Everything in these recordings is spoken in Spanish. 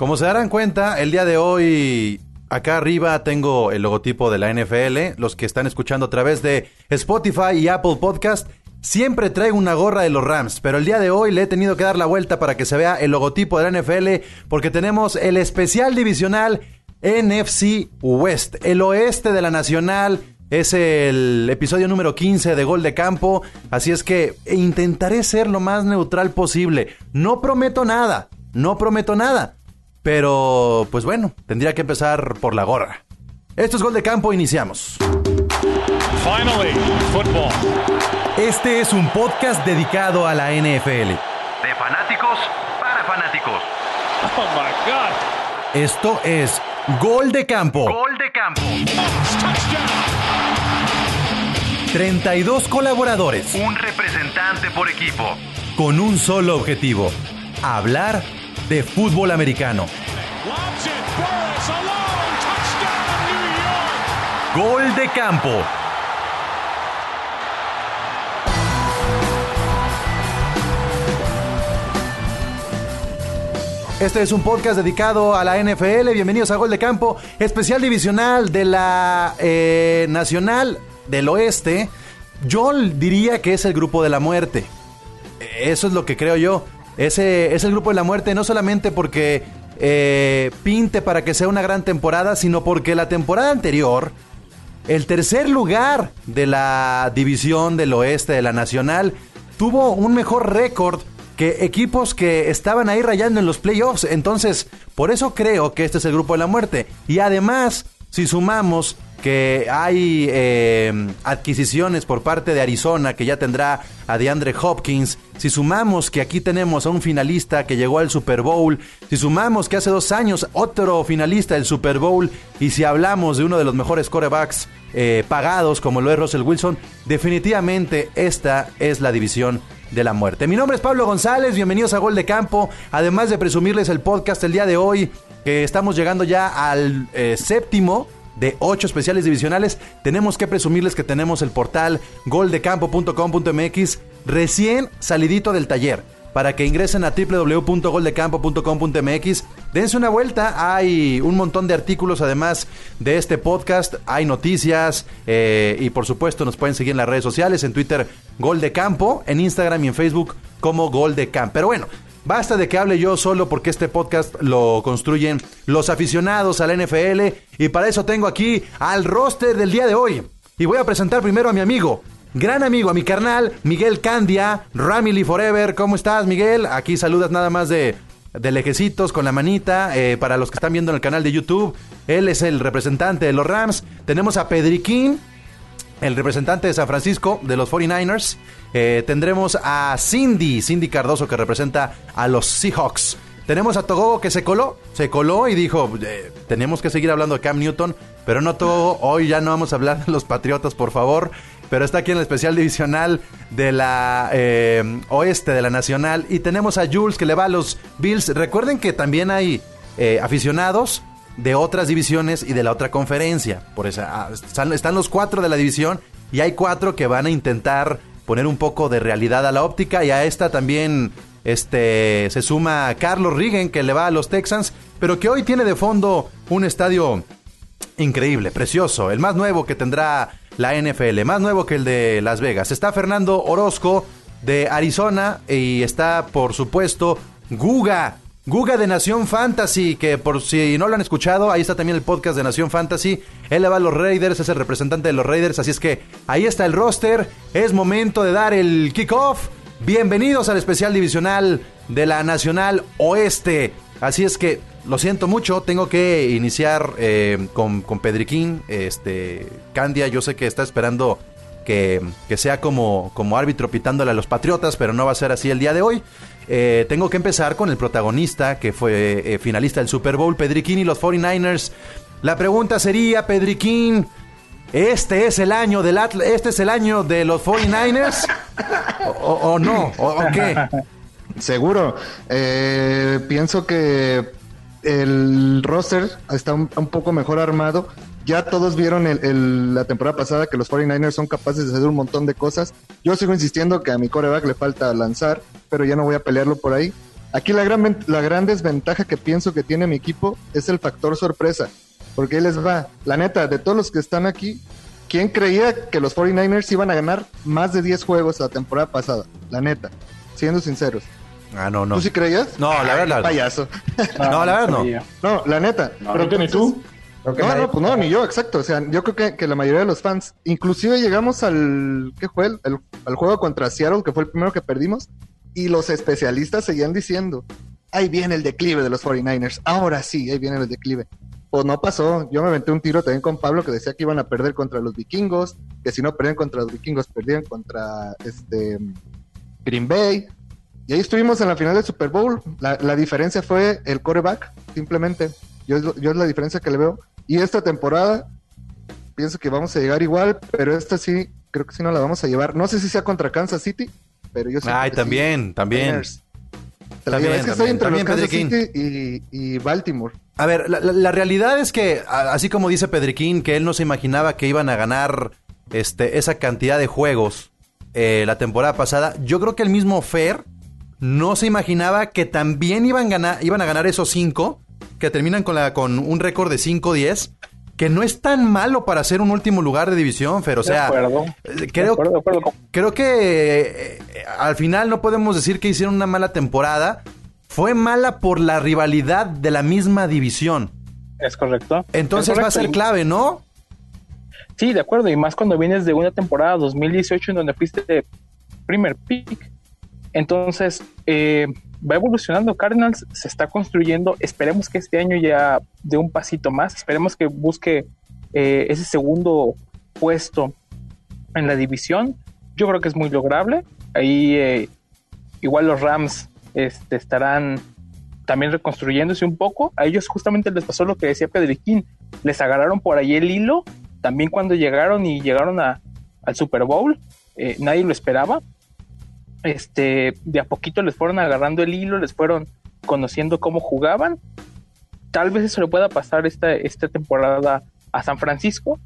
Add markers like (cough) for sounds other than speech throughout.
Como se darán cuenta, el día de hoy acá arriba tengo el logotipo de la NFL. Los que están escuchando a través de Spotify y Apple Podcast, siempre traigo una gorra de los Rams, pero el día de hoy le he tenido que dar la vuelta para que se vea el logotipo de la NFL porque tenemos el especial divisional NFC West, el oeste de la Nacional. Es el episodio número 15 de Gol de Campo, así es que intentaré ser lo más neutral posible. No prometo nada, no prometo nada, pero pues bueno, tendría que empezar por la gorra. Esto es Gol de Campo, iniciamos. Finally, football. Este es un podcast dedicado a la NFL. De fanáticos para fanáticos. Oh my God. Esto es Gol de Campo. Gol de campo. Touchdown. 32 colaboradores Un representante por equipo. con un solo objetivo. Hablar de fútbol americano. Gol de Campo. Este es un podcast dedicado a la NFL. Bienvenidos a Gol de Campo, especial divisional de la eh, Nacional del Oeste. Yo diría que es el grupo de la muerte. Eso es lo que creo yo. Ese es el grupo de la muerte, no solamente porque eh, pinte para que sea una gran temporada, sino porque la temporada anterior, el tercer lugar de la división del oeste de la Nacional, tuvo un mejor récord que equipos que estaban ahí rayando en los playoffs. Entonces, por eso creo que este es el grupo de la muerte. Y además, si sumamos que hay eh, adquisiciones por parte de Arizona que ya tendrá a DeAndre Hopkins, si sumamos que aquí tenemos a un finalista que llegó al Super Bowl, si sumamos que hace dos años otro finalista del Super Bowl, y si hablamos de uno de los mejores corebacks eh, pagados como lo es Russell Wilson, definitivamente esta es la división de la muerte. Mi nombre es Pablo González, bienvenidos a Gol de Campo, además de presumirles el podcast el día de hoy, que estamos llegando ya al eh, séptimo de ocho especiales divisionales, tenemos que presumirles que tenemos el portal goldecampo.com.mx recién salidito del taller. Para que ingresen a www.goldecampo.com.mx, dense una vuelta. Hay un montón de artículos además de este podcast. Hay noticias eh, y por supuesto nos pueden seguir en las redes sociales. En Twitter, Gol de Campo. En Instagram y en Facebook como Gol de Campo. Pero bueno, Basta de que hable yo solo porque este podcast lo construyen los aficionados a la NFL y para eso tengo aquí al roster del día de hoy. Y voy a presentar primero a mi amigo, gran amigo, a mi carnal, Miguel Candia, Ramily Forever. ¿Cómo estás, Miguel? Aquí saludas nada más de, de lejecitos con la manita eh, para los que están viendo en el canal de YouTube. Él es el representante de los Rams. Tenemos a Pedriquín, el representante de San Francisco de los 49ers. Eh, tendremos a Cindy, Cindy Cardoso, que representa a los Seahawks. Tenemos a Togogo que se coló, se coló y dijo, eh, tenemos que seguir hablando de Cam Newton, pero no Togogo, hoy ya no vamos a hablar de los Patriotas, por favor. Pero está aquí en el especial divisional de la eh, oeste de la Nacional. Y tenemos a Jules que le va a los Bills. Recuerden que también hay eh, aficionados de otras divisiones y de la otra conferencia. Por eso ah, están los cuatro de la división y hay cuatro que van a intentar poner un poco de realidad a la óptica y a esta también este se suma Carlos Rigen que le va a los Texans, pero que hoy tiene de fondo un estadio increíble, precioso, el más nuevo que tendrá la NFL, más nuevo que el de Las Vegas. Está Fernando Orozco de Arizona y está por supuesto Guga Guga de Nación Fantasy, que por si no lo han escuchado, ahí está también el podcast de Nación Fantasy. Él le va a los Raiders, es el representante de los Raiders, así es que ahí está el roster. Es momento de dar el kickoff. Bienvenidos al especial divisional de la Nacional Oeste. Así es que lo siento mucho, tengo que iniciar eh, con, con Pedriquín. Este, Candia, yo sé que está esperando que, que sea como, como árbitro pitándole a los Patriotas, pero no va a ser así el día de hoy. Eh, tengo que empezar con el protagonista que fue eh, finalista del Super Bowl, Pedriquín y los 49ers. La pregunta sería, Pedriquín, ¿este es el año del este es el año de los 49ers? ¿O, o- no? ¿O, qué? Seguro. Eh, pienso que el roster está un poco mejor armado. Ya todos vieron el- el- la temporada pasada que los 49ers son capaces de hacer un montón de cosas. Yo sigo insistiendo que a mi coreback le falta lanzar, pero ya no voy a pelearlo por ahí. Aquí la gran, la gran desventaja que pienso que tiene mi equipo es el factor sorpresa. Porque ahí les va. La neta, de todos los que están aquí, ¿quién creía que los 49ers iban a ganar más de 10 juegos la temporada pasada? La neta, siendo sinceros. Ah, no, no. ¿Tú sí creías? No, la verdad, la- Payaso. No, la verdad no. No, la neta. Que ni tú. No, nadie- no, pues no, ni yo, exacto. O sea, yo creo que, que la mayoría de los fans, inclusive llegamos al, ¿qué fue? El, el- al juego contra Seattle, que fue el primero que perdimos, y los especialistas seguían diciendo, ahí viene el declive de los 49ers, ahora sí, ahí viene el declive. Pues no pasó, yo me aventé un tiro también con Pablo que decía que iban a perder contra los vikingos, que si no perdían contra los vikingos, perdían contra este Green Bay. Y ahí estuvimos en la final del Super Bowl. La, la diferencia fue el coreback, simplemente. Yo, yo es la diferencia que le veo. Y esta temporada, pienso que vamos a llegar igual, pero esta sí, creo que sí no la vamos a llevar. No sé si sea contra Kansas City, pero yo siento Ay, también, sí. también. También, es que estoy entre también, los Kansas. City y, y Baltimore. A ver, la, la- la realidad es que, a- así como dice Pedriquín, que él no se imaginaba que iban a ganar este, esa cantidad de juegos eh, la temporada pasada, yo creo que el mismo Fer no se imaginaba que también iban, ganar, iban a ganar esos cinco, que terminan con, la, con un récord de 5-10, que no es tan malo para ser un último lugar de división, Fer. O sea, de acuerdo. eh, De creo, acuerdo, de acuerdo. creo que eh, al final no podemos decir que hicieron una mala temporada. Fue mala por la rivalidad de la misma división. Es correcto. Entonces Es va a ser clave, ¿no? Sí, de acuerdo. Y más cuando vienes de una temporada 2018 en donde fuiste primer pick. Entonces, eh, va evolucionando. Cardinals se está construyendo. Esperemos que este año ya dé un pasito más. Esperemos que busque eh, ese segundo puesto en la división. Yo creo que es muy lograble. Ahí eh, igual los Rams este, estarán también reconstruyéndose un poco. A ellos justamente les pasó lo que decía Pedriquín. Les agarraron por ahí el hilo. También cuando llegaron y llegaron a, al Super Bowl, eh, nadie lo esperaba. Este, de a poquito les fueron agarrando el hilo, les fueron conociendo cómo jugaban. Tal vez eso le pueda pasar esta, esta temporada a San Francisco.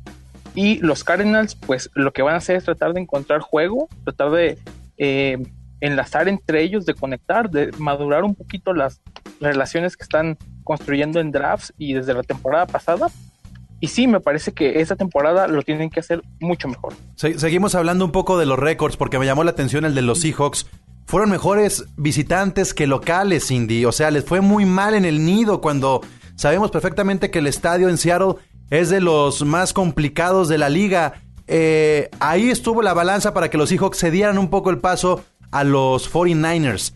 Y los Cardinals, pues lo que van a hacer es tratar de encontrar juego, tratar de eh, enlazar entre ellos, de conectar, de madurar un poquito las relaciones que están construyendo en drafts y desde la temporada pasada. Y sí, me parece que esta temporada lo tienen que hacer mucho mejor. Se- seguimos hablando un poco de los récords porque me llamó la atención el de los Seahawks. Fueron mejores visitantes que locales, Cindy. O sea, les fue muy mal en el nido cuando sabemos perfectamente que el estadio en Seattle es de los más complicados de la liga. Eh, ahí estuvo la balanza para que los Seahawks se dieran un poco el paso a los 49ers.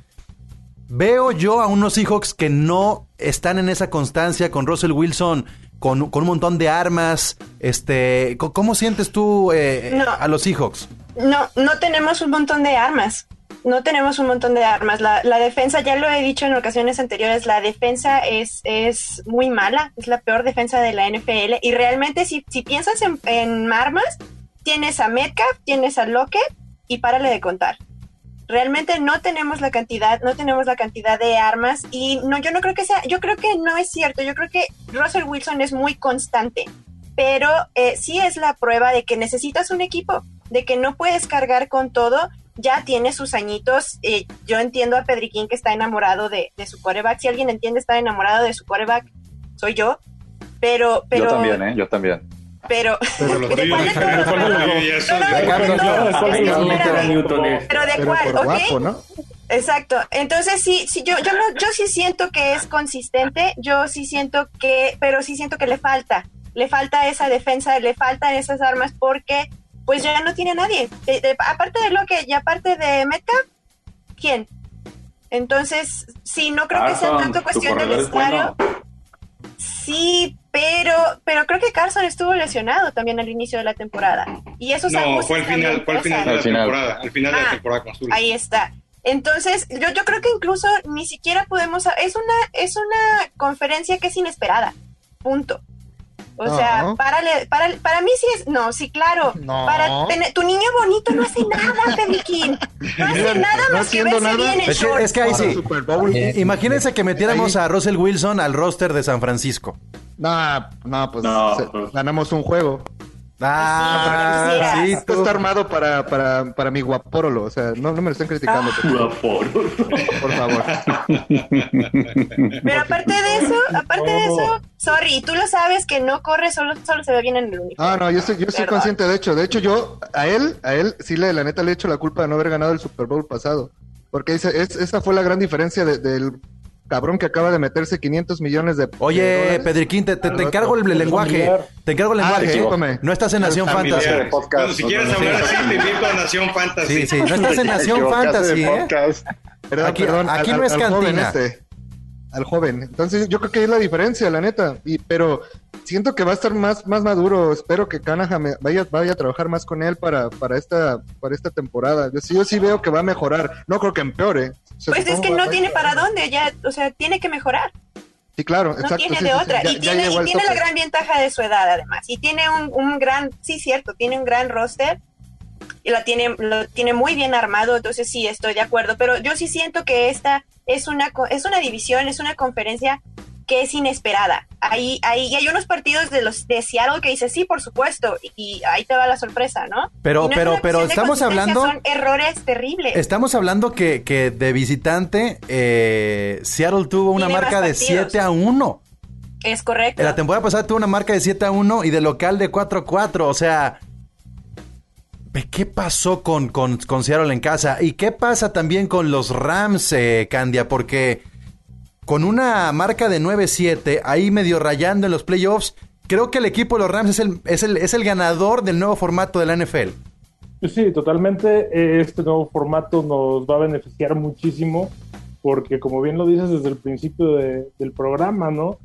Veo yo a unos Seahawks que no están en esa constancia con Russell Wilson, con, con un montón de armas. Este, ¿Cómo sientes tú eh, No. a los Seahawks? No, no tenemos un montón de armas. No tenemos un montón de armas. La, la defensa, ya lo he dicho en ocasiones anteriores, la defensa es, es muy mala. Es la peor defensa de la NFL. Y realmente, si, si piensas en, en armas, tienes a Metcalf, tienes a Lockett y párale de contar. Realmente no tenemos la cantidad, no tenemos la cantidad de armas y no, yo no creo que sea, yo creo que no es cierto. Yo creo que Russell Wilson es muy constante pero eh, sí es la prueba de que necesitas un equipo, de que no puedes cargar con todo, ya tiene sus añitos, eh, yo entiendo a Pedriquín que está enamorado de, de su coreback, si alguien entiende estar enamorado de su coreback, soy yo, pero, pero, Yo también, ¿eh? Yo también. Pero, Pero (laughs) los ¿de tuyos, cuál de pero de cuál, por ¿ok? guapo, ¿no? Exacto. Entonces sí, sí yo, yo, no- yo sí siento que es consistente, yo sí siento que, pero sí siento que le falta, le falta esa defensa, le faltan esas armas porque pues ya no tiene nadie. De- de- aparte de lo que, y aparte de Metcalf, ¿quién? Entonces, sí, no creo que sea tanto cuestión del bueno. Sí, pero, pero creo que Carson estuvo lesionado también al inicio de la temporada. Y esos No, fue al final, fue al final de la final. temporada. Al final de la Ah, temporada con. Ahí está. Entonces, yo, yo creo que incluso ni siquiera podemos... Es una, es una conferencia que es inesperada. Punto. O No. sea, párale, para, para mí sí es... No, sí, claro. No. Para tener- tu niño bonito no hace nada, Peliquín. (laughs) No hace nada no más que verse nada. bien en Es que, es que ahí sí. Eh, Imagínense que metiéramos Ahí- a Russell Wilson al roster de San Francisco. No, no, pues No, pues. ganamos un juego. Ah, Sí. Esto está armado para, para, para mi guaporolo. O sea, no, no me lo estén criticando, por, por favor. Pero aparte de eso, aparte de eso, sorry, tú lo sabes que no corre, solo, solo se ve bien en el uniforme. Ah, no, yo estoy, yo estoy Perdón. consciente, de hecho. De hecho, yo, a él, a él, sí, le, la neta le he hecho la culpa de no haber ganado el Super Bowl pasado. Porque ese- es- esa fue la gran diferencia de- del cabrón que acaba de meterse 500 millones de Oye, dólares. Pedriquín, te, te- te encargo el, el lenguaje. Te encargo el Ah, lenguaje. discúlpame. no estás en Nación. Fantasy. podcast. Bueno, si quieres hablar así, te invito a Nación Fantasy. Sí, sí, no estás en (laughs) Nación Fantasy, ¿eh? Perdón, Aquí- perdón, aquí al- no es cantina. este, al joven. Entonces, yo creo que es la diferencia, la neta. Y, pero siento que va a estar más, más maduro. Espero que Canahan me- vaya, vaya a trabajar más con él para, para esta, para esta temporada. Yo sí, yo sí veo que va a mejorar. No creo que empeore. O sea, Pues es que no tiene para dónde, ya, o sea, tiene que mejorar. Sí, claro, No exacto. tiene sí, de sí, otra. ya- y tiene, y tiene la gran ventaja de su edad, además. Y tiene un, un gran, sí, cierto, tiene un gran roster. Y la tiene, lo tiene muy bien armado, entonces sí, estoy de acuerdo. Pero yo sí siento que esta es una, es una división, es una conferencia que es inesperada. Ahí, ahí y hay unos partidos de los de Seattle que dice sí, por supuesto, y, y ahí te va la sorpresa, ¿no? Pero- no pero- pero estamos hablando- Son errores terribles. Estamos hablando que, que de visitante, eh, Seattle tuvo una Tiene marca de partidos. 7 a 1. es correcto. En la temporada pasada tuvo una marca de 7 a 1 y de local de 4 a 4. O sea, ¿qué pasó con, con, con Seattle en casa? ¿Y qué pasa también con los Rams, eh, Candia? Porque con una marca de 9-7, ahí medio rayando en los playoffs, creo que el equipo de los Rams es el, es el, es el ganador del nuevo formato de la NFL. Pues Sí, totalmente. Este nuevo formato nos va a beneficiar muchísimo porque, como bien lo dices desde el principio de- del programa, ¿no?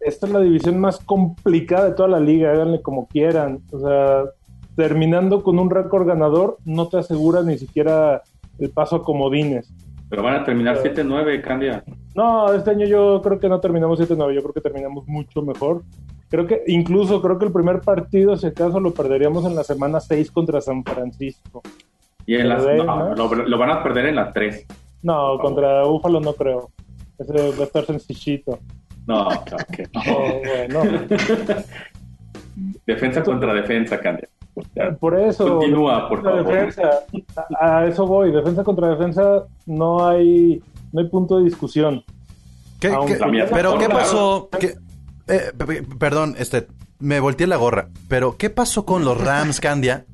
Esta es la división más complicada de toda la liga, háganle como quieran. O sea, terminando con un récord ganador, no te asegura ni siquiera el paso a comodines. Pero van a terminar 7-9, Candia. No, este año yo creo que no terminamos 7-9, yo creo que terminamos mucho mejor. Creo que incluso creo que el primer partido, si acaso, lo perderíamos en la semana 6 contra San Francisco. Y en las, no, ¿no? lo, lo van a perder en la 3. No, contra Búfalo no creo. Ese va a estar sencillito. No, claro que no. Oh, bueno, (laughs) Defensa contra defensa, Candia. Por eso. Continúa, por favor. defensa, a, a eso voy. Defensa contra defensa no hay, no hay punto de discusión. ¿Qué- pero ¿qué pasó? ¿Qué- eh, pe- pe- perdón, este, me volteé la gorra. Pero ¿qué pasó con los Rams, Candia?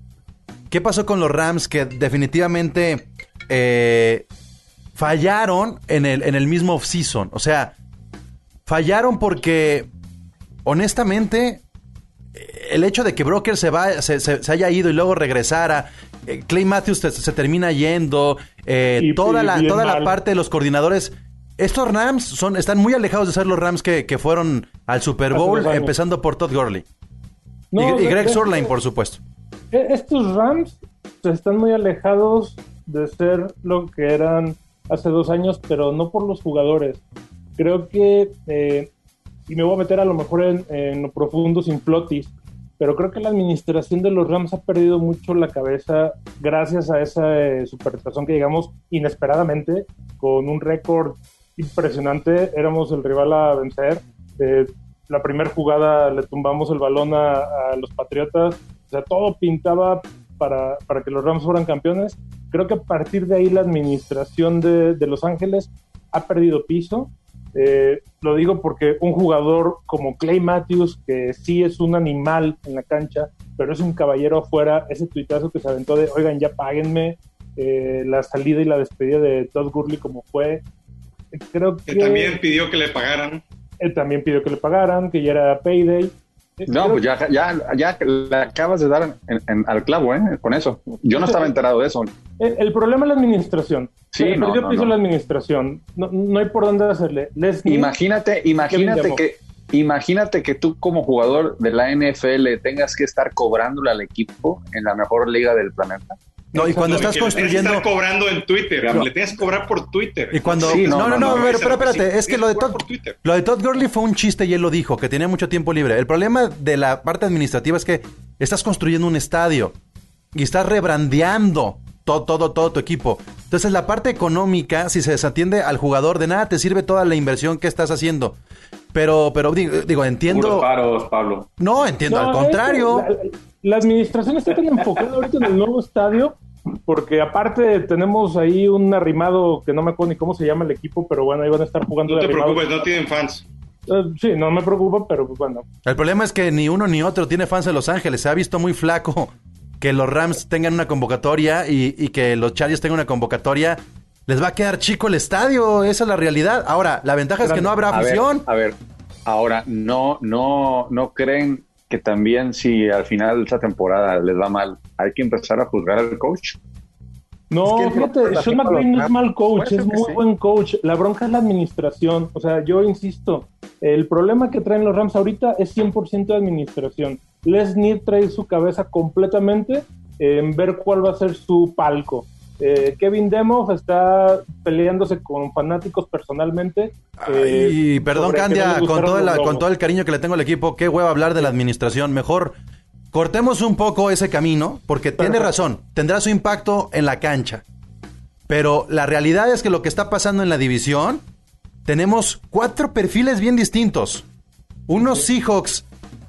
¿Qué pasó con los Rams que definitivamente eh, fallaron en el, en el mismo off-season? O sea, fallaron porque, honestamente, el hecho de que Broker se, va, se, se- se haya ido y luego regresara, eh, Clay Matthews se, termina yendo, eh, Y- toda, y la, toda la parte de los coordinadores. Estos Rams son, están muy alejados de ser los Rams que, que fueron al Super Bowl, empezando por Todd Gurley. No, y, Greg de- Surline, por supuesto. E- Estos Rams están muy alejados de ser lo que eran hace dos años, pero no por los jugadores. Creo que, eh, y me voy a meter a lo mejor en, en lo profundo sin flotis, pero creo que la administración de los Rams ha perdido mucho la cabeza gracias a esa eh, que llegamos inesperadamente con un récord impresionante. Éramos el rival a vencer. Eh, la primera jugada le tumbamos el balón a, a los Patriotas. O sea, todo pintaba para, para que los Rams fueran campeones. Creo que a partir de ahí la administración de, de Los Ángeles ha perdido piso. Eh, lo digo porque un jugador como Clay Matthews, que sí es un animal en la cancha, pero es un caballero afuera, ese tuitazo que se aventó de, oigan, ya páguenme eh, la salida y la despedida de Todd Gurley como fue. Creo que, Que también pidió que le pagaran. él también pidió que le pagaran, que ya era payday. No, pues ya, ya, ya le acabas de dar en- en- al clavo, ¿eh? Con eso. Yo no estaba enterado de eso. El, el problema es la administración. Sí, Se no, no, piso no. la administración. No, no hay por dónde hacerle. Leslie, Imagínate, imagínate que, imagínate que tú como jugador de la NFL tengas que estar cobrándole al equipo en la mejor liga del planeta. No, y cuando estás que le tienes que construyendo... estar cobrando en Twitter. No. Le tienes que cobrar por Twitter. Y cuando... Sí, no, no, no, no, no, no, pero, pero es lo que espérate, sí, es que lo de, Todd, lo de Todd Gurley fue un chiste y él lo dijo, que tenía mucho tiempo libre. El problema de la parte administrativa es que estás construyendo un estadio y estás rebrandeando todo, todo, todo tu equipo. Entonces la parte económica, si se desatiende al jugador, de nada te sirve toda la inversión que estás haciendo. Pero, pero digo, Puros entiendo. paros, Pablo. No, entiendo, No, al es que contrario. La, la administración está tan enfocada ahorita en el nuevo estadio, porque aparte tenemos ahí un arrimado que no me acuerdo ni cómo se llama el equipo, pero bueno, ahí van a estar jugando No te arrimado. preocupes, no tienen fans. Eh, sí, no me preocupa, pero pues bueno. El problema es que ni uno ni otro tiene fans de Los Ángeles. Se ha visto muy flaco que los Rams tengan una convocatoria y, y que los Chargers tengan una convocatoria. Les va a quedar chico el estadio, esa es la realidad. Ahora, la ventaja es que no habrá A ver, afición. a ver, ahora, no, no, no creen que también si al final de esta temporada les va mal, hay que empezar a juzgar al coach. No, Es que fíjate, Sean McVay no es mal coach, es muy sí. buen coach. La bronca es la administración. O sea, yo insisto, el problema que traen los Rams ahorita es 100% de administración. Les Need trae su cabeza completamente en ver cuál va a ser su palco. Eh, Kevin Demoff está peleándose con fanáticos personalmente. eh, Y perdón, que no Candia, con todo, el, los con logos. todo el cariño que le tengo al equipo, qué hueva hablar de la administración. Mejor cortemos un poco ese camino, porque tiene razón, tendrá su impacto en la cancha. Pero la realidad es que lo que está pasando en la división, tenemos cuatro perfiles bien distintos. Unos Seahawks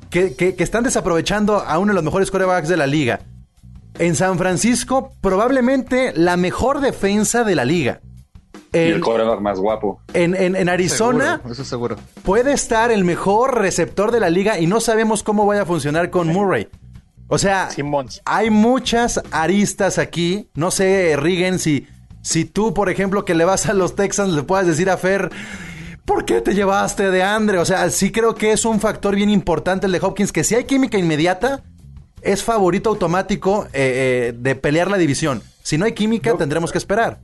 que, que- que están desaprovechando a uno de los mejores quarterbacks de la liga. En San Francisco, probablemente la mejor defensa de la liga. Y el quarterback más guapo. en- en- en Arizona, Seguro, eso seguro. puede estar el mejor receptor de la liga y no sabemos cómo vaya a funcionar con Murray. O sea, Simmons. hay muchas aristas aquí. No sé, Rigen, si, si tú, por ejemplo, que le vas a los Texans, le puedas decir a Fer, ¿por qué te llevaste de Andre? O sea, sí creo que es un factor bien importante el de Hopkins, que si hay química inmediata, es favorito automático eh, eh, de pelear la división. Si no hay química, tendremos que esperar.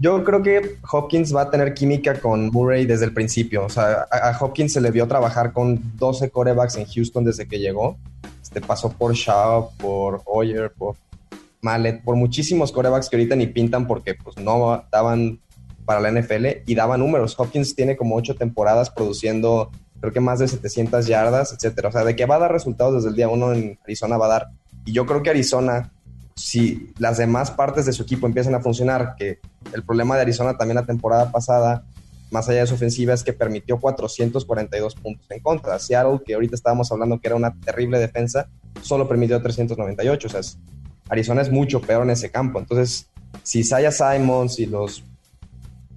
Yo creo que Hopkins va a tener química con Murray desde el principio. O sea, a, a Hopkins se le vio trabajar con 12 corebacks en Houston desde que llegó. Este pasó por Shaw, por Hoyer, por Mallet, por muchísimos corebacks que ahorita ni pintan porque pues no daban para la NFL y daban números. Hopkins tiene como ocho temporadas produciendo creo que más de 700 yardas, etcétera. O sea, de que va a dar resultados desde el día uno en Arizona va a dar. Y yo creo que Arizona, si las demás partes de su equipo empiezan a funcionar, que el problema de Arizona también la temporada pasada, más allá de su ofensiva, es que permitió 442 puntos en contra. Seattle, que ahorita estábamos hablando que era una terrible defensa, solo permitió 398. O sea, Arizona es mucho peor en ese campo. Entonces, si Saya Simons y los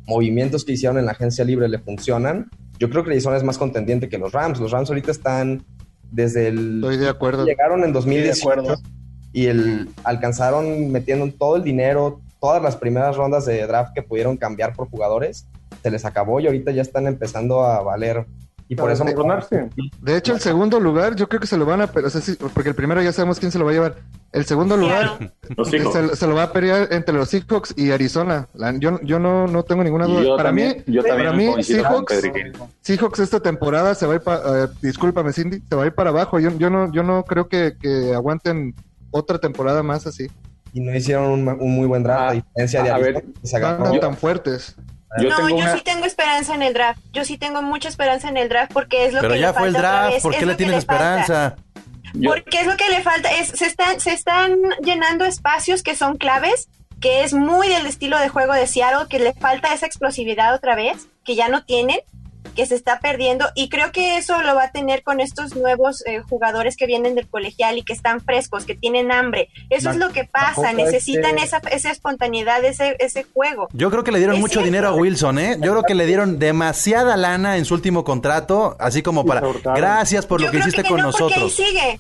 movimientos que hicieron en la agencia libre le funcionan, yo creo que Arizona es más contendiente que los Rams. Los Rams ahorita están desde el... Estoy de acuerdo. Llegaron en 2018 acuerdo. y el, alcanzaron metiendo todo el dinero, todas las primeras rondas de draft que pudieron cambiar por jugadores, se les acabó y ahorita ya están empezando a valer. Y por eso me-. De hecho, el segundo lugar, yo creo que se lo van a... O sea, sí, porque el primero ya sabemos quién se lo va a llevar. El segundo lugar se, se lo va a pelear entre los Seahawks y Arizona. La- yo yo no, no tengo ninguna duda. Yo para también, mí, yo también para mí Seahawks. Seahawks esta temporada se va a ir para... discúlpame, Cindy, se va a ir para abajo. Yo, yo, no, yo no creo que, que aguanten otra temporada más así. y no hicieron un, un muy buen draft, Ah, a diferencia de a Arizona, ver, que se No tan fuertes. Yo no, tengo yo una... sí tengo esperanza en el draft. Yo sí tengo mucha esperanza en el draft porque es lo Pero que ya le fue el falta otra draft, ¿por qué le tienes falta. esperanza? Porque es lo que le falta, es, se, están, se están llenando espacios que son claves, que es muy del estilo de juego de Seattle, que le falta esa explosividad otra vez, que ya no tienen, que se está perdiendo, y creo que eso lo va a tener con estos nuevos eh, jugadores que vienen del colegial y que están frescos, que tienen hambre. Eso es lo que pasa, necesitan este- esa, esa espontaneidad, ese, ese juego. Yo creo que le dieron Es mucho cierto. dinero a Wilson, ¿eh? Yo creo que le dieron demasiada lana en su último contrato, así como para... Gracias por Yo lo que creo hiciste que con no, porque ahí nosotros. sigue.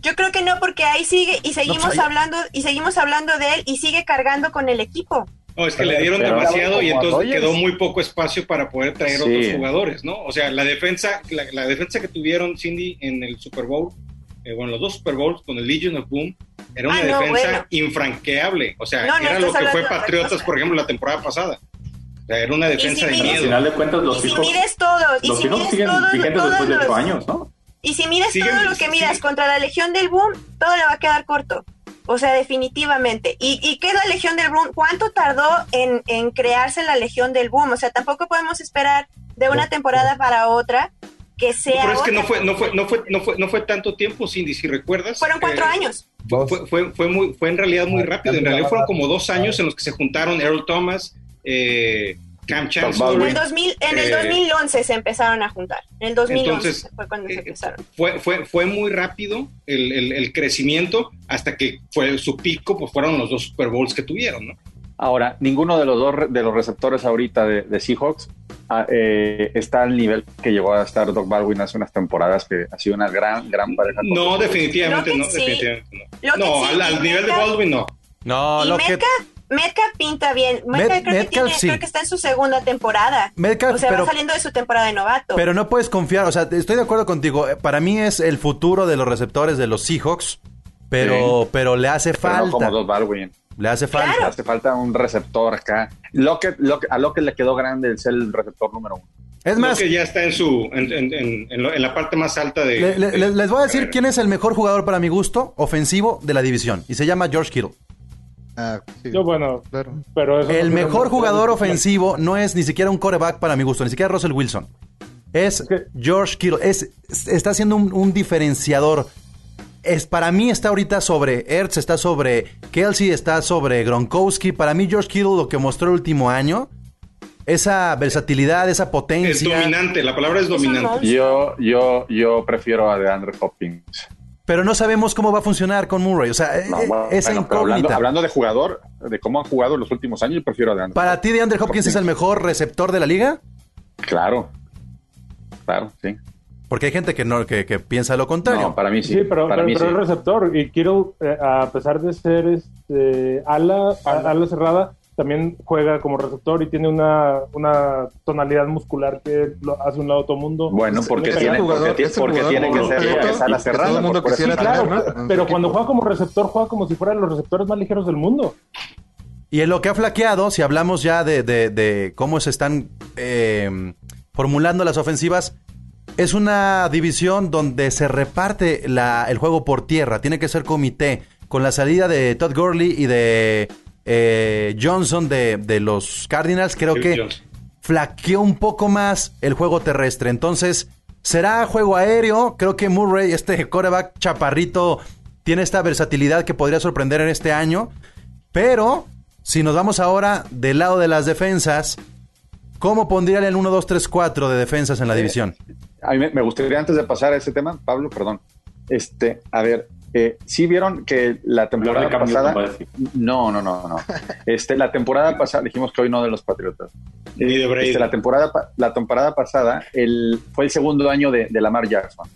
Yo creo que no, porque ahí sigue y seguimos pues ahí- hablando y seguimos hablando de él y sigue cargando con el equipo. No, es que le dieron Pero- demasiado y entonces quedó muy poco espacio para poder traer Sí. otros jugadores, ¿no? O sea, la defensa, la, la defensa que tuvieron Cindy en el Super Bowl, eh, bueno, los dos Super Bowls con el Legion of Boom, era una Ah, no, defensa bueno. infranqueable. O sea, No, no, era lo que fue Patriotas, por ejemplo, la temporada pasada. O sea, era una defensa si de Al miedo. final de cuentas, Y los si hijos, mides todo, y los si hijos mides siguen todo, vigentes después de los- ocho años, ¿no? Y si Siguen- todo lo que sí. contra la Legión del Boom, todo le va a quedar corto. O sea, definitivamente. ¿Y, y qué es la Legión del Boom? ¿Cuánto tardó en, en crearse la Legión del Boom? O sea, tampoco podemos esperar de una temporada para otra que sea. Pero es que no fue, no fue, no fue, no fue, no fue tanto tiempo, Cindy, si recuerdas. Fueron cuatro eh, años. Fue, fue, fue, muy, fue en realidad muy rápido. En realidad fueron como dos años en los que se juntaron Earl Thomas, eh, En el, 2000, en el Eh, 2011 se empezaron a juntar. En el 2011 Entonces, fue cuando se eh, empezaron. fue, fue, fue muy rápido el, el- el crecimiento hasta que fue su pico, pues fueron los dos Super Bowls que tuvieron, ¿no? Ahora, ninguno de los dos de los receptores ahorita de, de Seahawks ah, eh, está al nivel que llegó a estar Doc Baldwin hace unas temporadas, que ha sido una gran, gran pareja. No, definitivamente no, sí- definitivamente no. No, sí, al, al nivel de Baldwin no. No, lo que... Metcalf, pinta bien. Metcalf, creo, que Metcalf tiene- sí. creo que está en su segunda temporada. Metcalf, o sea, pero- va saliendo de su temporada de novato. Pero no puedes confiar, o sea, estoy de acuerdo contigo. eh, Para mí es el futuro de los receptores de los Seahawks, pero, pero le hace pero no falta. como Doc Baldwin. Le hace falta. Le hace falta un receptor acá. Lockett, Lockett- a Lockett le quedó grande el ser el receptor número uno. Es más, que ya está en su en, en- en- en lo- en la parte más alta de. le- le- de- le- les voy a decir quién es el mejor jugador para mi gusto ofensivo de la división. Y se llama George Kittle. Ah, sí, Yo, bueno, claro. pero eso El mejor jugador ofensivo no es ni siquiera un coreback para mi gusto, ni siquiera Russell Wilson. Es George Kittle. Es, es- está siendo un, un diferenciador. Es, para mí está ahorita sobre Ertz, está sobre Kelsey, está sobre Gronkowski. Para mí George Kittle lo que mostró el último año, esa versatilidad, esa Es potencia. dominante, la palabra es dominante. Yo, yo, yo prefiero a DeAndre Hopkins. Pero no sabemos cómo va a funcionar con Murray. O sea, No, eh, bueno, esa pero incógnita. hablando, hablando de jugador, de cómo han jugado en los últimos años, yo prefiero a DeAndre. ¿Para ti DeAndre Hopkins es el mejor receptor de la liga? Claro. Claro, sí. Porque hay gente que no que, que piensa lo contrario. No, para mí sí. Sí, pero, para pero, mí pero sí. es receptor. Y Kittle, eh, a pesar de ser este, ala, ala cerrada, también juega como receptor y tiene una, una tonalidad muscular que lo hace un lado todo mundo. Bueno, porque Es tiene, jugador- porque, tiene- es porque que ser ala que todo cerrada. el mundo por- por eso- quisiera Claro, tener, ¿no? En su pero cuando juega como receptor, juega como si fueran los receptores más ligeros del mundo. Y en lo que ha flaqueado, si hablamos ya de, de- de cómo se están eh, formulando las ofensivas, es una división donde se reparte la- el juego por tierra. Tiene que ser comité. Con la salida de Todd Gurley y de eh, Johnson de, de los Cardinals, creo Duke que Johnson. flaqueó un poco más el juego terrestre. Entonces, será juego aéreo. Creo que Murray, este coreback chaparrito, tiene esta versatilidad que podría sorprender en este año. Pero, si nos vamos ahora del lado de las defensas, ¿cómo pondrían el 1, 2, 3, 4 de defensas en la división? A mí me, me gustaría antes de pasar a ese tema, Pablo, perdón. Este, a ver, eh, sí vieron que la temporada de pasada. no. No, no, no. Este, la temporada pasada, dijimos que hoy no de los Patriotas. Ni de Brady. Este, la temporada, la temporada pasada el, fue el segundo año de, de Lamar Jackson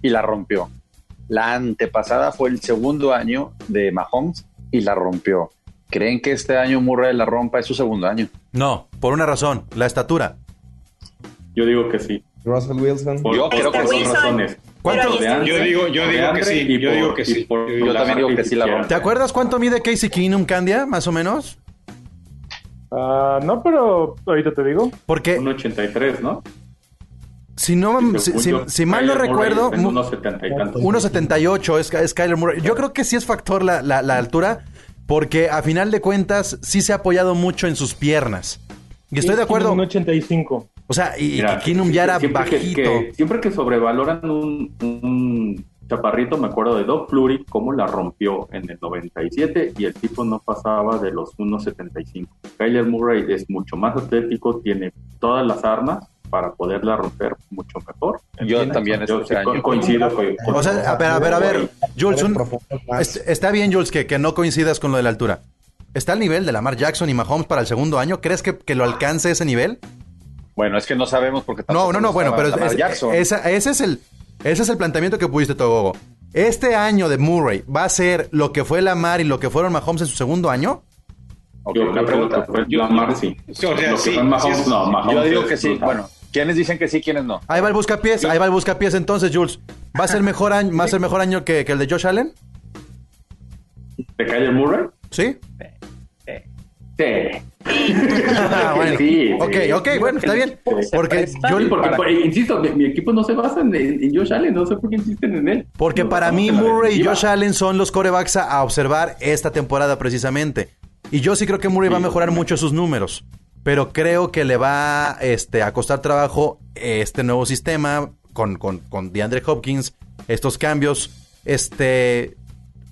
y la rompió. La antepasada fue el segundo año de Mahomes y la rompió. ¿Creen que este año Murray la rompa? Es su segundo año. No, por una razón, la estatura. Yo digo que sí. Russell Wilson. Por, Yo creo que sí. razones. ¿Cuánto? Yo digo, yo digo que sí. y Yo por- digo que sí. por Yo Yo también digo que sí la rompe. ¿Te acuerdas cuánto mide Casey Keenum, Candia? Más o menos. Ah, no, pero ahorita te digo. Porque Un 83, ¿no? si no, si, si- si mal no Kyler Murray recuerdo, está en mu- unos 70 y tantos. 1.78 es, es Kyler Murray. Yo creo que sí es factor la, la- la altura, porque a final de cuentas sí se ha apoyado mucho en sus piernas. Y estoy de acuerdo. Un 85. O sea, y, Mira, Keenum ya era siempre que- bajito. que- siempre que sobrevaloran un, un chaparrito, me acuerdo de Doug Flurry, cómo la rompió en el 97 y el tipo no pasaba de los 1.75. Kyler Murray es mucho más atlético, tiene todas las armas para poderla romper mucho mejor. Yo también Yo este sí co- año. coincido con, con- O sea, a ver, a ver, a ver. Jules, un- está bien, Jules, que, que no coincidas con lo de la altura. ¿Está al nivel de Lamar Jackson y Mahomes para el segundo año? ¿Crees que, que lo alcance ese nivel? Bueno, es que no sabemos porque No, tampoco no, no, bueno, pero es- esa- ese, es el, ese es el planteamiento que pudiste, Togogo. ¿Este año de Murray va a ser lo que fue Lamar y lo que fueron Mahomes en su segundo año? Ok, yo una pregunta. lo que fue Lamar, sí. O sea, Lo que sí, fue Mahomes, sí no, Mahomes Yo digo que sí. brutal. Bueno, ¿quiénes dicen que sí, quiénes no? Ahí va el buscapiés, ahí va el buscapiés entonces, Jules. ¿Va a ser mejor año, va a ser mejor año que, que el de Josh Allen? ¿De Kyler Murray? ¿Sí? Sí. Ah, bueno. Sí, ok, sí. ok, bueno, está bien. Porque yo, Sí, porque, para- por- insisto, mi, mi equipo no se basa en, en Josh Allen, no sé por qué insisten en él. porque para mí Murray y. Josh Allen son los corebacks a, observar esta temporada precisamente. Y yo sí creo que Murray va a mejorar mucho sus números. Pero creo que le va este, a costar trabajo este nuevo sistema con, con, con DeAndre Hopkins, estos cambios. Este,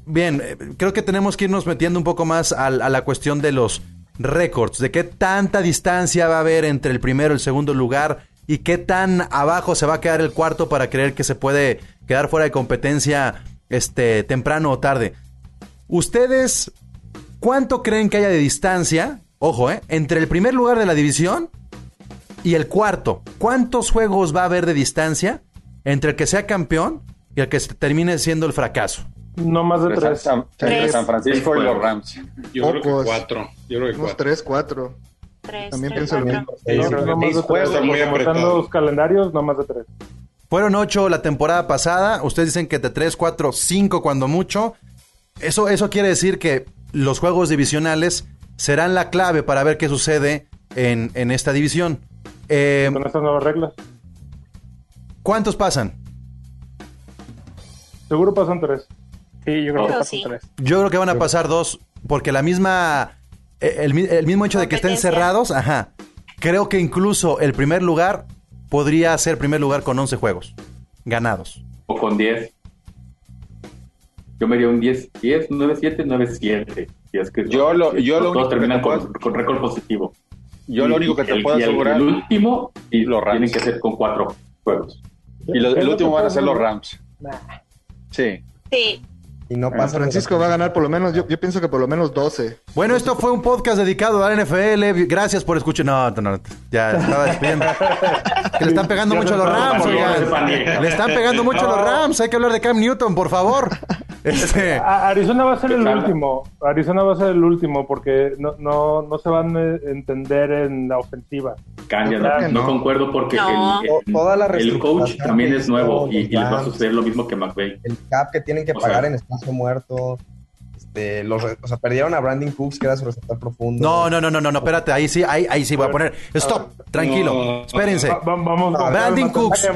bien, eh, creo que tenemos que irnos metiendo un poco más a, la cuestión de los récords, de qué tanta distancia va a haber entre el primero y el segundo lugar y qué tan abajo se va a quedar el cuarto para creer que se puede quedar fuera de competencia este temprano o tarde. Ustedes ¿cuánto creen que haya de distancia? Ojo, ¿eh? Entre el primer lugar de la división y el cuarto. ¿Cuántos juegos va a haber de distancia entre el que sea campeón y el que termine siendo el fracaso? No más de tres. San, Tres. San Francisco y los Rams. Yo creo que cuatro. Yo creo que Unos cuatro. tres, cuatro. Tres, También tres, pienso lo mismo. No, más de juegos. tres. Está muy Como están apretado. los calendarios, no más de tres. Fueron ocho la temporada pasada. Ustedes dicen que de tres, cuatro, cinco cuando mucho. Eso, eso quiere decir que los juegos divisionales serán la clave para ver qué sucede en, en esta división. Eh, Con estas nuevas reglas. ¿Cuántos pasan? Seguro pasan tres. Sí, yo creo que pasan sí. tres. Yo creo que van a pasar dos, porque la misma. eh, El, el mismo hecho de que estén cerrados, ajá. Creo que incluso el primer lugar podría ser primer lugar con 11 juegos ganados. O con 10. Yo me dio un 10, 10, 9, 7, 9, 7. Si es que Yo lo- yo lo único que terminan te con, puedo- con récord positivo. Yo lo único que te el, puedo y asegurar. El, último, y Los Rams. tienen que ser con cuatro juegos. Y lo- el último van a ser los Rams. Nah. Sí. Sí. Y no San pasa Francisco va a ganar por lo menos, yo, yo pienso que por lo menos 12. Bueno, esto fue un podcast dedicado al NFL. Gracias por escuchar. No, no, no, ya estaba despidiendo. Que le están pegando mucho a los Rams. Le están pegando mucho a los (laughs) Rams. Hay que hablar de Cam Newton, por favor. (laughs) Este, A- Arizona va a ser el último. Arizona va a ser el último porque no, no, no se van a entender en la ofensiva. Cambia, no, concuerdo porque No. el, To- el- toda la el coach también es nuevo y, y les va a suceder lo mismo que McVay. el cap que tienen que O pagar sea- en espacio muerto. Este, los, o sea, perdieron a Brandon Cooks, que era su receptor profundo. no, no, no, no, no, no, espérate. Ahí sí, ahí, ahí sí voy a poner. Stop, tranquilo. Espérense. Va- va- vamos Brandon Cooks.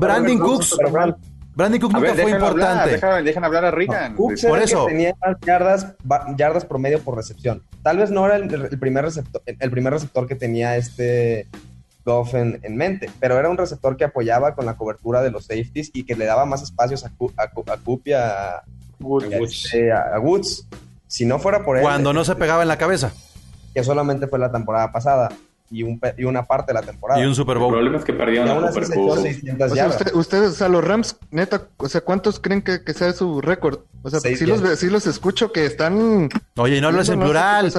Brandon Cooks. Brandon Cooks A nunca ver, fue déjenlo hablar, importante. dejan, dejan hablar a Reagan. Por eso. que tenía más yardas, yardas promedio por recepción. Tal vez no era el, el primer receptor, el primer receptor que tenía este Goff en, en mente, pero era un receptor que apoyaba con la cobertura de los safeties y que le daba más espacios a, Coop y a, a este, a- a Woods. Si no fuera por él, Cuando no se pegaba en la cabeza. que solamente fue la temporada pasada y, un, y una parte de la temporada. Y un Super El Bowl. problema es que perdieron a Bowl. 600 O sea, usted- ustedes, o sea, los Rams, neta, o sea, ¿cuántos creen que, que sea su récord? O sea, sí los, sí los escucho que están... Oye, no hables en No, no plural.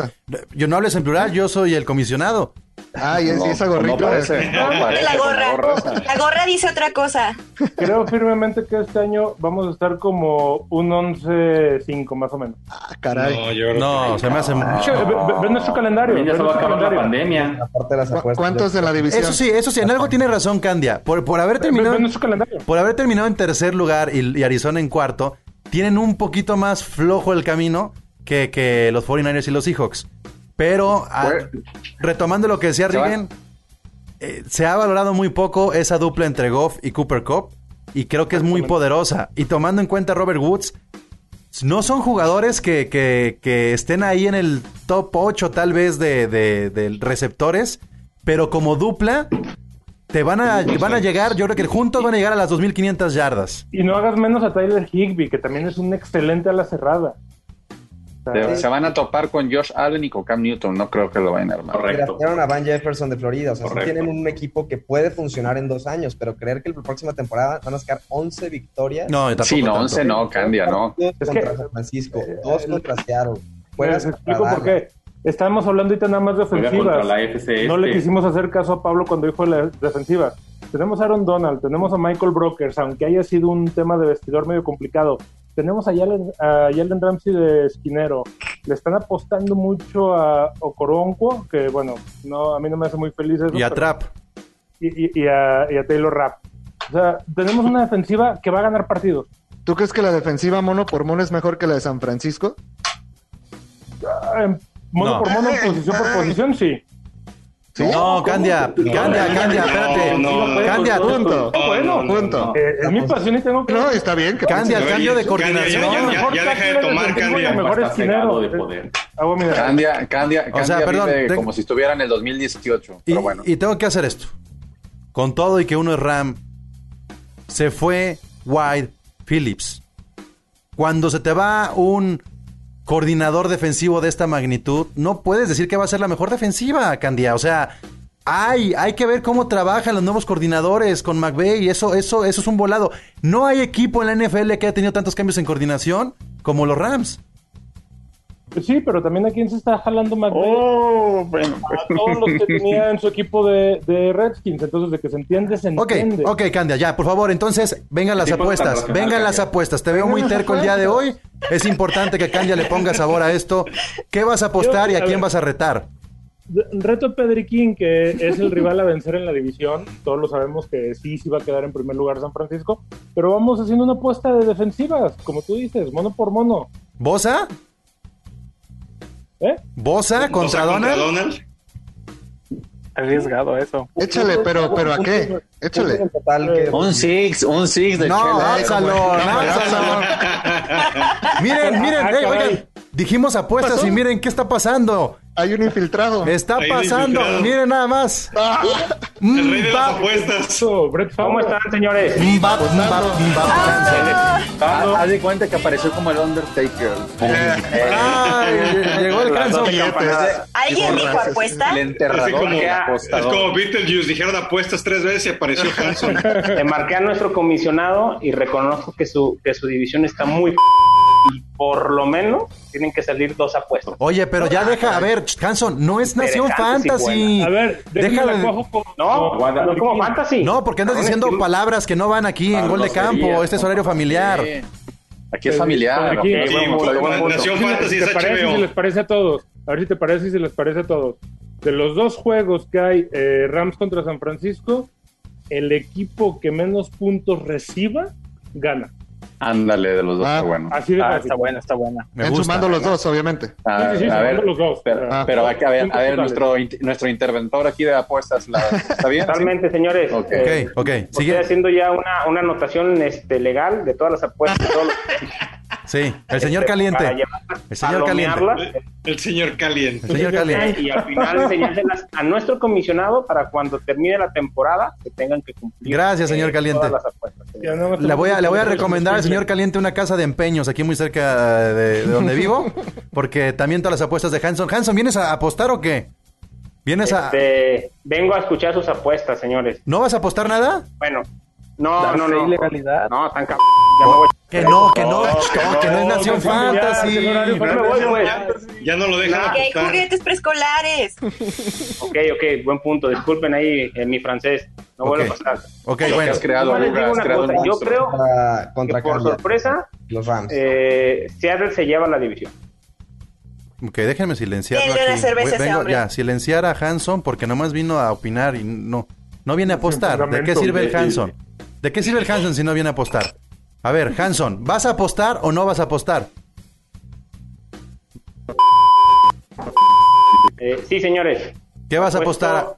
Yo no hables en plural, yo soy el comisionado. Ay, es, No, y esa no gorrita... parece, no parece La gorra. La gorra dice otra cosa. Creo firmemente que este año vamos a estar como un 11-5 más o menos. Ah, caray. No, yo creo No, que se me hace Che, ve, nuestro calendario. Ya se va a acabar la pandemia. Aparte de las ¿Cu- apuestas. ¿Cuántos en la división? Eso sí, eso sí, en algo tiene razón Candia. Por, por haber terminado ve nuestro calendario. por haber terminado en tercer lugar y, y Arizona en cuarto, tienen un poquito más flojo el camino que, que los 49ers y los Seahawks. Pero a- Fue- retomando lo que decía Rigen, eh, se ha valorado muy poco esa dupla entre Goff y Cooper Cup y creo que es muy poderosa. Y tomando en cuenta a Robert Woods, no son jugadores que, que- que estén ahí en el top 8 tal vez de, de- de receptores, pero como dupla te van a, van a llegar, yo creo que juntos van a llegar a las 2.500 yardas. Y no hagas menos a Tyler Higby, que también es un excelente a la cerrada. Se- Se van a topar con Josh Allen y con Cam Newton. No creo que lo vayan a armar. Correcto. A Van Jefferson de Florida. O sea, sí tienen un equipo que puede funcionar en dos años, pero creer que la próxima temporada van a sacar 11 victorias. No, Sí, no, tanto. 11 no, Candia, no. Dos Es contra que- San Francisco, eh, dos contra Seattle. les explico por qué. Estábamos hablando ahorita nada más de ofensivas. la FC No le este. quisimos hacer caso a Pablo cuando dijo la defensiva. Tenemos a Aaron Donald, tenemos a Michael Brokers, aunque haya sido un tema de vestidor medio complicado. Tenemos a Jalen, a Jalen Ramsey de esquinero. Le están apostando mucho a Okoronquo, que bueno, no, a mí no me hace muy feliz eso. Y a pero- Trap. y, y- y a, y a Taylor Rapp. O sea, tenemos una defensiva que va a ganar partidos. ¿Tú crees que la defensiva mono por mono es mejor que la de San Francisco? Ah, mono No. por mono, posición por (laughs) posición, sí. No, Candia, Candia, Candia, espérate. no, no, Candia, Punto. bueno, Punto. Eh, es mi pasión y tengo que... No, está bien. que Candia, cambio de Candia, coordinación. ya, ya, mejor ya deja de tomar, Candia. mejor esquinero. de poder. Mineral. Candia, Candia, Candia sea, perdón, como si estuviera en el 2018. Y, Pero bueno. y tengo que hacer esto. Con todo y que uno es Ram, se fue Wide Phillips. Cuando se te va un coordinador defensivo de esta magnitud, no puedes decir que va a ser la mejor defensiva, Candia. O sea, hay, hay que ver cómo trabajan los nuevos coordinadores con McVeigh eso, eso, eso es un volado. No hay equipo en la NFL que haya tenido tantos cambios en coordinación como los Rams. Pues sí, pero también a quién se está jalando McVay. Oh, bueno. A todos los que tenía en su equipo de, de Redskins. Entonces, de que se entiende, se Ok, entiende. ok, Candia, ya, por favor, entonces, vengan las apuestas, vengan las apuestas. Te veo muy terco el día de hoy. Es importante que Candia le ponga sabor a esto. ¿Qué vas a apostar y a quién ver. vas a retar? Reto a Pedriquín, que es el rival a vencer en la división. Todos lo sabemos que sí, sí va a quedar en primer lugar San Francisco. Pero vamos haciendo una apuesta de defensivas, como tú dices, mono por mono. ¿Bosa? ¿Eh? ¿Bosa contra Donald? Donald. Arriesgado eso. Échale, pero, pero ¿a qué? Échale. Un six, un six de No, chela. álzalo, álzalo. (laughs) Miren, miren, Ah, ey, caray. oigan, dijimos apuestas pasó? y miren qué está pasando. Hay un infiltrado. Está pasando, infiltrado. miren nada más. El rey de las apuestas. ¿Cómo están, señores? mbap, mbap. Ah, Haz de cuenta que apareció como el Undertaker. Ay, llegó el canso. ¿Alguien dijo apuesta? El Así enterrador es como Beetlejuice, dijeron apuestas tres veces y apareció Hanson. Le marqué a nuestro comisionado y reconozco que su, que su división está muy por lo menos tienen que salir dos apuestas. Oye, pero ya deja, a ver, Hanson, no es Nación sí, Fantasy. A ver, deja con- No, con- no como fantasy. No, porque andas diciendo palabras que no van aquí en Ah, Gol de Campo. Este es horario familiar. Sí. Aquí es familiar. Aquí, ok, Sí, buen punto. Nación Sí, Fantasy ¿te es parece si les parece a todos? A ver si te parece y si les parece a todos. De los dos juegos que hay, eh, Rams contra San Francisco, el equipo que menos puntos reciba, gana. Ándale, de los dos, Ah. está bueno. Así de Ah, está buena, está buena. Me gusta. sumando los dos, obviamente. Ah, Sí, sí, sí, a ver, los dos. pero, Ah. pero hay que- a ver, a ver nuestro, nuestro interventor aquí de apuestas, la- ¿está bien? ¿Sí? Totalmente, señores. Ok. Eh, Ok, ok, Estoy sigue. haciendo ya una, una anotación este, legal de todas las apuestas. de todos los- (laughs) Sí, el señor este, caliente. El señor caliente. El señor caliente. El señor caliente. Y al final enseñárselas a nuestro comisionado para cuando termine la temporada que tengan que cumplir. Gracias, señor eh, Caliente. todas las apuestas. Más Le voy, a, le voy a recomendar. Señor Caliente una casa de empeños aquí muy cerca de, de donde vivo, (laughs) porque también todas las apuestas de Hanson. Hanson, ¿vienes a apostar o qué? ¿Vienes a... Este, vengo a escuchar sus apuestas, señores. ¿No vas a apostar nada? Bueno, no, La no, no. y legalidad. No, tan cabrón. Ya me voy. Que no, que no, No, no, que no es Nación Fantasy. Ya pues. Ya no lo dejan Que hay apostar. juguetes preescolares. Ok, ok, buen punto. Disculpen ahí en mi francés. No vuelve a pasar. Ok, bueno. has creado, has una creado yo creo Contra, que por sorpresa, los Rams. eh, Seattle se lleva la división. Ok, déjenme silenciarlo aquí. Vengo- ya, silenciar a Hanson porque nomás vino a opinar y no, no viene a apostar. ¿De qué sirve el Hanson? ¿De qué sirve el Hanson si no viene a apostar? A ver, Hanson, ¿vas a apostar o no vas a apostar? Eh, sí, señores. ¿Qué vas a apostar?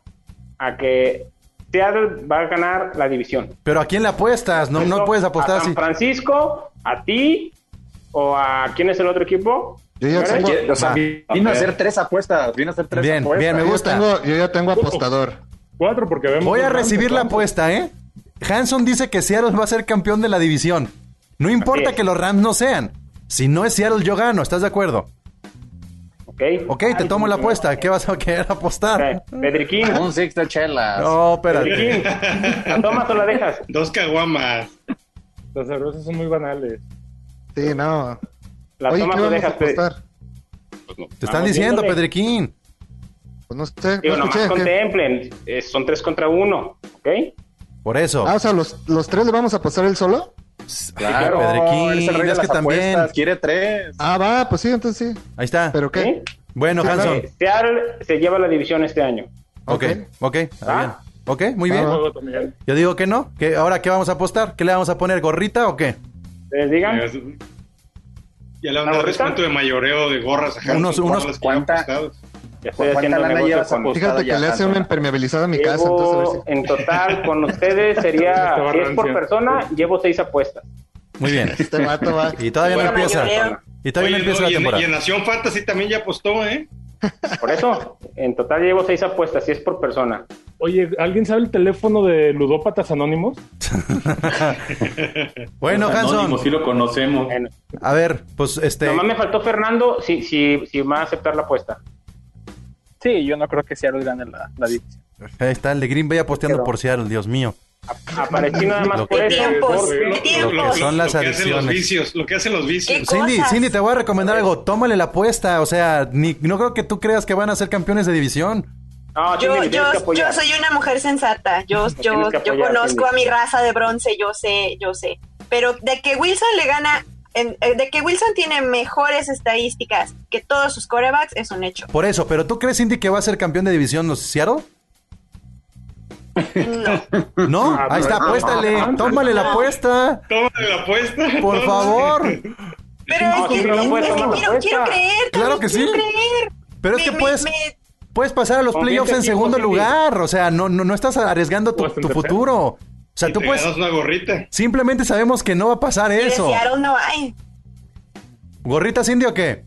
A que Seattle va a ganar la división. Pero ¿a quién le apuestas? No, no puedes apostar A así. San Francisco, a ti o a quién es el otro equipo. Yo ya tengo- O sea, Va. vino a hacer tres apuestas. Vino a hacer tres Bien, apuestas. bien, me yo ya gusta. tengo, yo ya tengo apostador. Cuatro, porque vemos. Voy a recibir la apuesta, ¿eh? Hanson dice que Seattle va a ser campeón de la división. No importa que los Rams no sean. Si no es Seattle, yo gano. ¿Estás de acuerdo? Ok. Ok, te tomo la apuesta. ¿Qué vas a querer apostar? Pedriquín. Un six de chelas. No, espérate. Pedriquín. ¿La tomas o la dejas? (laughs) Dos caguamas. Las cervezas son muy banales. Sí, no. ¿La Oye, tomas ¿qué o dejas? Apostar? Te están Vamos diciendo, viéndole. Pedriquín. Pues no sé, Digo, no nomás escuché. ¿qué? contemplen. eh, son tres contra uno. ¿Ok? Por eso. Ah, o sea, ¿los, ¿los tres le vamos a apostar él solo? Claro, el de es que también. Quiere tres. Ah, va, pues sí, entonces sí. Ahí está. ¿Pero qué? ¿Sí? Bueno, Sí, Hanson. Eh, Seattle se lleva la división este año. Ok, ok, Ah. bien. Ok, muy Va, bien. Yo digo que no. que ¿Ahora qué vamos a apostar? ¿Qué le vamos a poner? ¿Gorrita o qué? ¿Les digan? Ya le van a dar descuento de mayoreo de gorras a Hanson Unos- unos- las Ya estoy ¿Cuánta haciendo lana negocio llevas con? Fíjate que le hace una impermeabilizada a mi casa, entonces a ver Llevo si... en total con ustedes sería, (laughs) Estaba si es por rancia. persona, llevo seis apuestas. Muy bien. Este vato va... Y todavía no Bueno, empieza. mayoreo. Y todavía no Oye, empieza no, la y, en, temporada. y en Nación Fantasy también ya apostó, ¿eh? Por eso, en total llevo seis apuestas, si es por persona. Oye, ¿alguien sabe el teléfono de Ludópatas Anónimos? (laughs) Bueno, Hanson. anónimos, sí lo conocemos. A ver, pues este. Nomás me faltó Fernando si, si, si va a aceptar la apuesta. Sí, yo no creo que Seattle gane la, la división. Ahí está el de Green Bay aposteando por Seattle, Dios mío. Aparecí nada más Lo por que- eso. tiempos, Lo- lo- Son las que los adicciones. vicios, lo que hacen los vicios. ¿Qué Cindy, cosas? Cindy, te voy a recomendar algo. Tómale la apuesta. O sea, ni, no creo que tú creas que van a ser campeones de división. No, Yo, yo, que yo soy una mujer sensata. Yo, yo, que yo conozco Cindy. a mi raza de bronce, yo sé, yo sé. Pero de que Wilson le gana, en- eh, de que Wilson tiene mejores estadísticas que todos sus corebacks es un hecho. Por eso, pero ¿tú crees, Cindy, que va a ser campeón de división los Seattle? No. ¿No? Ah, Ahí está, apuéstale. Tómale la apuesta. Tómale la apuesta. Por (laughs) favor. Pero No, es que, es quiero, quiero creer. Claro que sí. creer. Pero es Me- que puedes, me- puedes pasar a los playoffs en segundo lugar. O sea, no, no, no estás arriesgando tu, futuro. O sea, Y tú te puedes. ganas una gorrita. Simplemente sabemos que no va a pasar eso. Seattle no hay. ¿Gorrita Cindy o qué?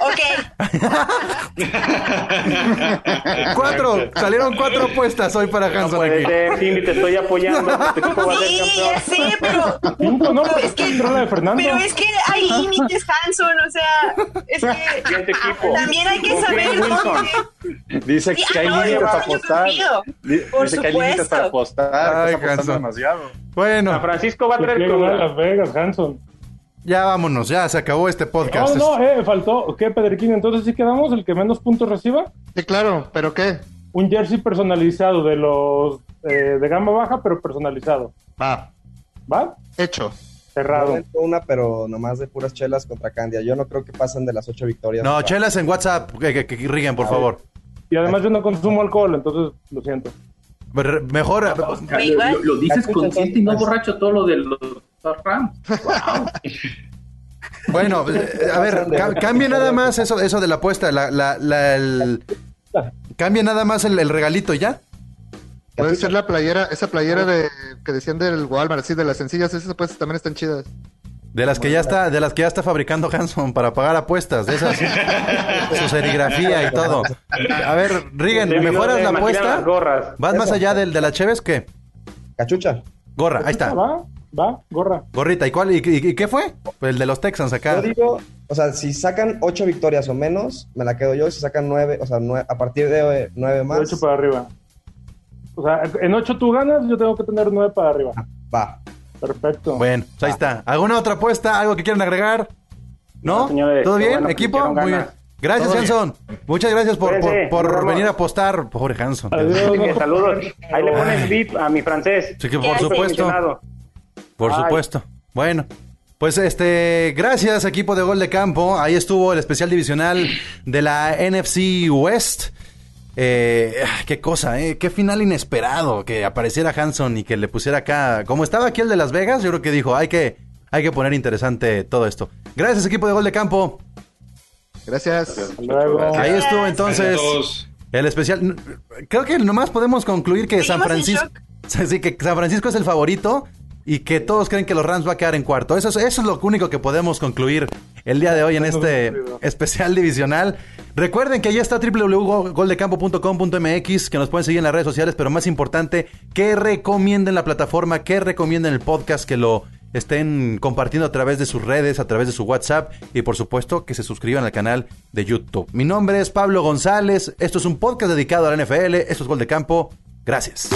Ok. (laughs) Cuatro. Salieron cuatro apuestas hoy para No Hanson puede aquí. ser, Cindy, te estoy apoyando. Tu equipo va a ser Sí, campeón. ya sé, pero, Cinco, no, pero pero es que, de Fernando. pero es que hay límites, Hanson, o sea, es que equipo. también hay que saber dónde. Dice Sí, que hay ah, no, límites para apostar. Dice que hay límites para apostar. Ay, Hanson. demasiado. San Bueno, Francisco va a traer. Las Vegas, Hanson. Ya vámonos. Ya se acabó este podcast. No, no, eh, faltó. ¿Qué, Pedriquín? Entonces sí quedamos el que menos puntos reciba. Sí, claro, pero ¿qué? Un jersey personalizado de los eh, de gama baja, pero personalizado. Va, ¿Va? hecho. Cerrado. Una, pero nomás de puras chelas contra Candia. Yo no creo que pasen de las ocho victorias. No, chelas en WhatsApp. Que, que, que riguen, por favor. Y además yo no consumo alcohol, entonces lo siento. Mejor. Lo- lo dices consciente y no borracho todo lo de los Rams. (laughs) Wow. Bueno, eh, a ver, ca- cambie nada más eso, eso de la apuesta. La, la, la- el- cambie nada más el, el regalito ya. Puede ser la playera, esa playera de que decían del Walmart, sí, de las sencillas, esas pues también están chidas. De las que ya está, de las que ya está fabricando Hanson para pagar apuestas, de esas, (laughs) su serigrafía y todo. A ver, Rigen, ¿mejoras la apuesta? las gorras. ¿Vas más allá del de la Cheves? ¿Qué? Cachucha. Gorra, ahí está. Va, gorra. Gorrita, ¿y cuál? ¿Y, y- y qué fue? El de los Texans acá. Yo digo, o sea, si sacan ocho victorias o menos, me la quedo yo. Si sacan nueve, o sea, nue- a partir de eh, nueve De más, ocho para arriba. O sea, en ocho tú ganas, yo tengo que tener nueve para arriba. va. Perfecto. Bueno, pues ahí está. ¿Alguna otra apuesta? ¿Algo que quieran agregar? ¿No? No, señores, ¿Todo bien? bueno ¿Equipo? Muy bien. Gracias, Todo bien. Hanson. Muchas gracias por, por, por venir a apostar. Pobre Hanson. Adiós. Saludos. Ahí le pones beat a mi francés. Sí, que por supuesto. Por Ay. supuesto. Bueno, pues este, gracias equipo de Gol de Campo. Ahí estuvo el especial divisional de la NFC West. Eh, qué cosa, eh, qué final inesperado que apareciera Hanson y que le pusiera acá, como estaba aquí el de Las Vegas, yo creo que dijo, hay que, hay que poner interesante todo esto. Gracias equipo de Gol de Campo. Gracias. Ahí estuvo entonces el especial. Creo que nomás podemos concluir que San Francisco, (laughs) sí, que San Francisco es el favorito y que todos creen que los Rams va a quedar en cuarto. Eso es, eso es lo único que podemos concluir el día de hoy en este especial divisional. Recuerden que ya está www.goldecampo.com.mx, que nos pueden seguir en las redes sociales, pero más importante, que recomienden la plataforma, que recomienden el podcast, que lo estén compartiendo a través de sus redes, a través de su WhatsApp y por supuesto que se suscriban al canal de YouTube. Mi nombre es Pablo González, esto es un podcast dedicado a la NFL, esto es Gol de Campo, gracias.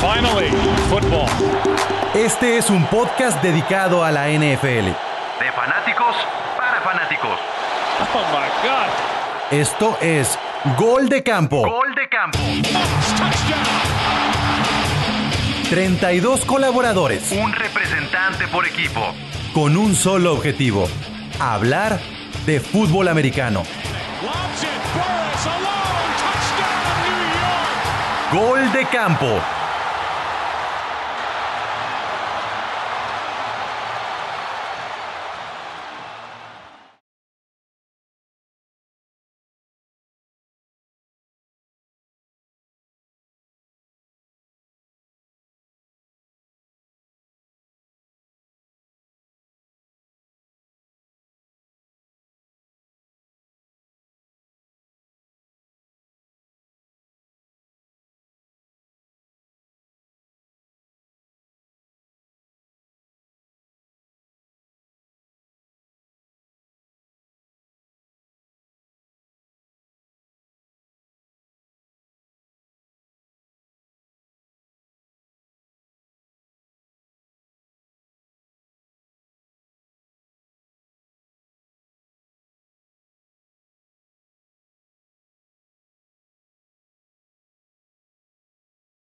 Finally, football. Este es un podcast dedicado a la NFL. De fanáticos para fanáticos. Oh my God. Esto es Gol de Campo. Gol de campo. Touchdown. 32 colaboradores Un representante por equipo. con un solo objetivo, hablar de fútbol americano. Gol de Campo